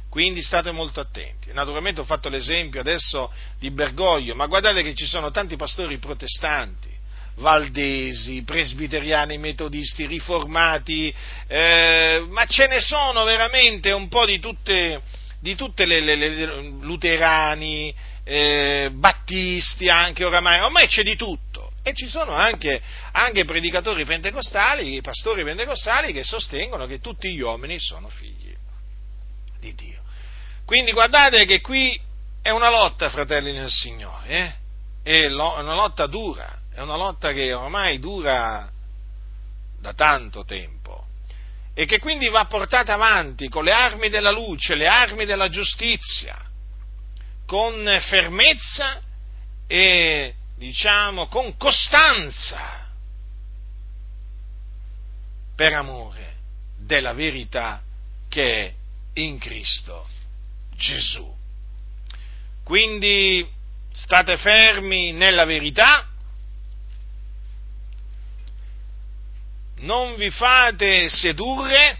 Quindi state molto attenti. Naturalmente ho fatto l'esempio adesso di Bergoglio, ma guardate che ci sono tanti pastori protestanti, valdesi, presbiteriani, metodisti, riformati, eh, ma ce ne sono veramente un po' di tutte, di tutte le, le, le luterani, eh, battisti anche oramai, ormai c'è di tutto e ci sono anche, anche predicatori pentecostali, pastori pentecostali che sostengono che tutti gli uomini sono figli di Dio. Quindi guardate che qui è una lotta, fratelli nel Signore, eh? è una lotta dura, è una lotta che ormai dura da tanto tempo e che quindi va portata avanti con le armi della luce, le armi della giustizia, con fermezza e diciamo, con costanza, per amore della verità che è in Cristo Gesù. Quindi state fermi nella verità, non vi fate sedurre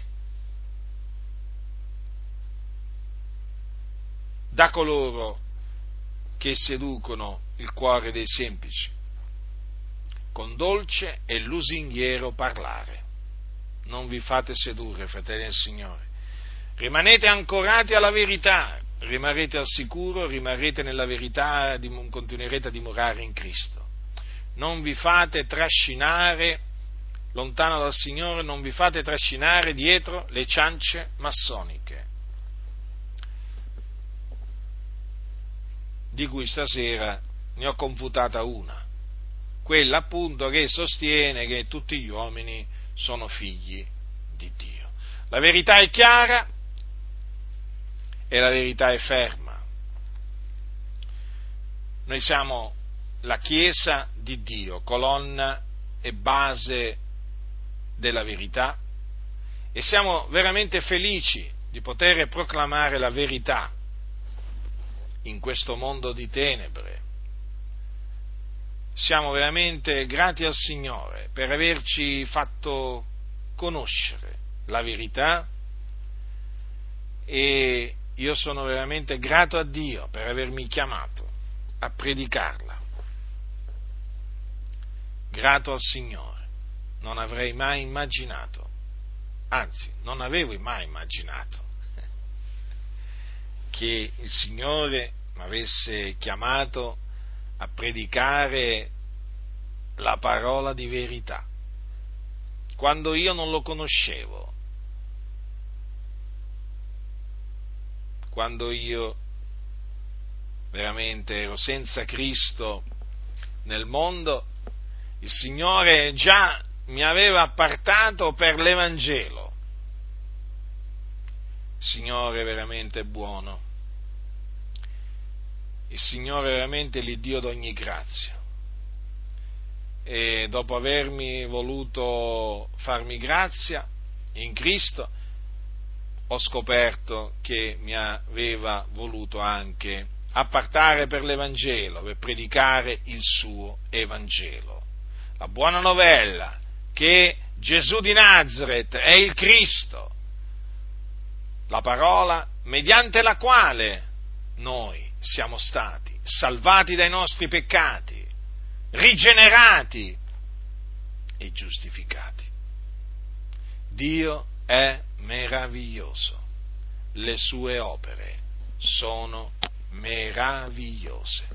da coloro che seducono il cuore dei semplici, con dolce e lusinghiero parlare. Non vi fate sedurre, fratelli del Signore. Rimanete ancorati alla verità, rimarrete al sicuro, rimarrete nella verità, continuerete a dimorare in Cristo. Non vi fate trascinare lontano dal Signore, non vi fate trascinare dietro le ciance massoniche, di cui stasera ne ho confutata una. quella appunto che sostiene che tutti gli uomini sono figli di Dio. La verità è chiara e la verità è ferma. Noi siamo la Chiesa di Dio, colonna e base della verità e siamo veramente felici di poter proclamare la verità in questo mondo di tenebre. Siamo veramente grati al Signore per averci fatto conoscere la verità e io sono veramente grato a Dio per avermi chiamato a predicarla. Grato al Signore. Non avrei mai immaginato, anzi non avevo mai immaginato <laughs> che il Signore mi avesse chiamato a predicare la parola di verità, quando io non lo conoscevo, quando io veramente ero senza Cristo nel mondo, il Signore già mi aveva appartato per l'Evangelo. Signore veramente buono il Signore veramente l'Iddio d'ogni grazia. E dopo avermi voluto farmi grazia in Cristo, ho scoperto che mi aveva voluto anche appartare per l'Evangelo, per predicare il suo Evangelo. La buona novella che Gesù di Nazareth è il Cristo, la parola mediante la quale noi siamo stati salvati dai nostri peccati, rigenerati e giustificati. Dio è meraviglioso, le sue opere sono meravigliose.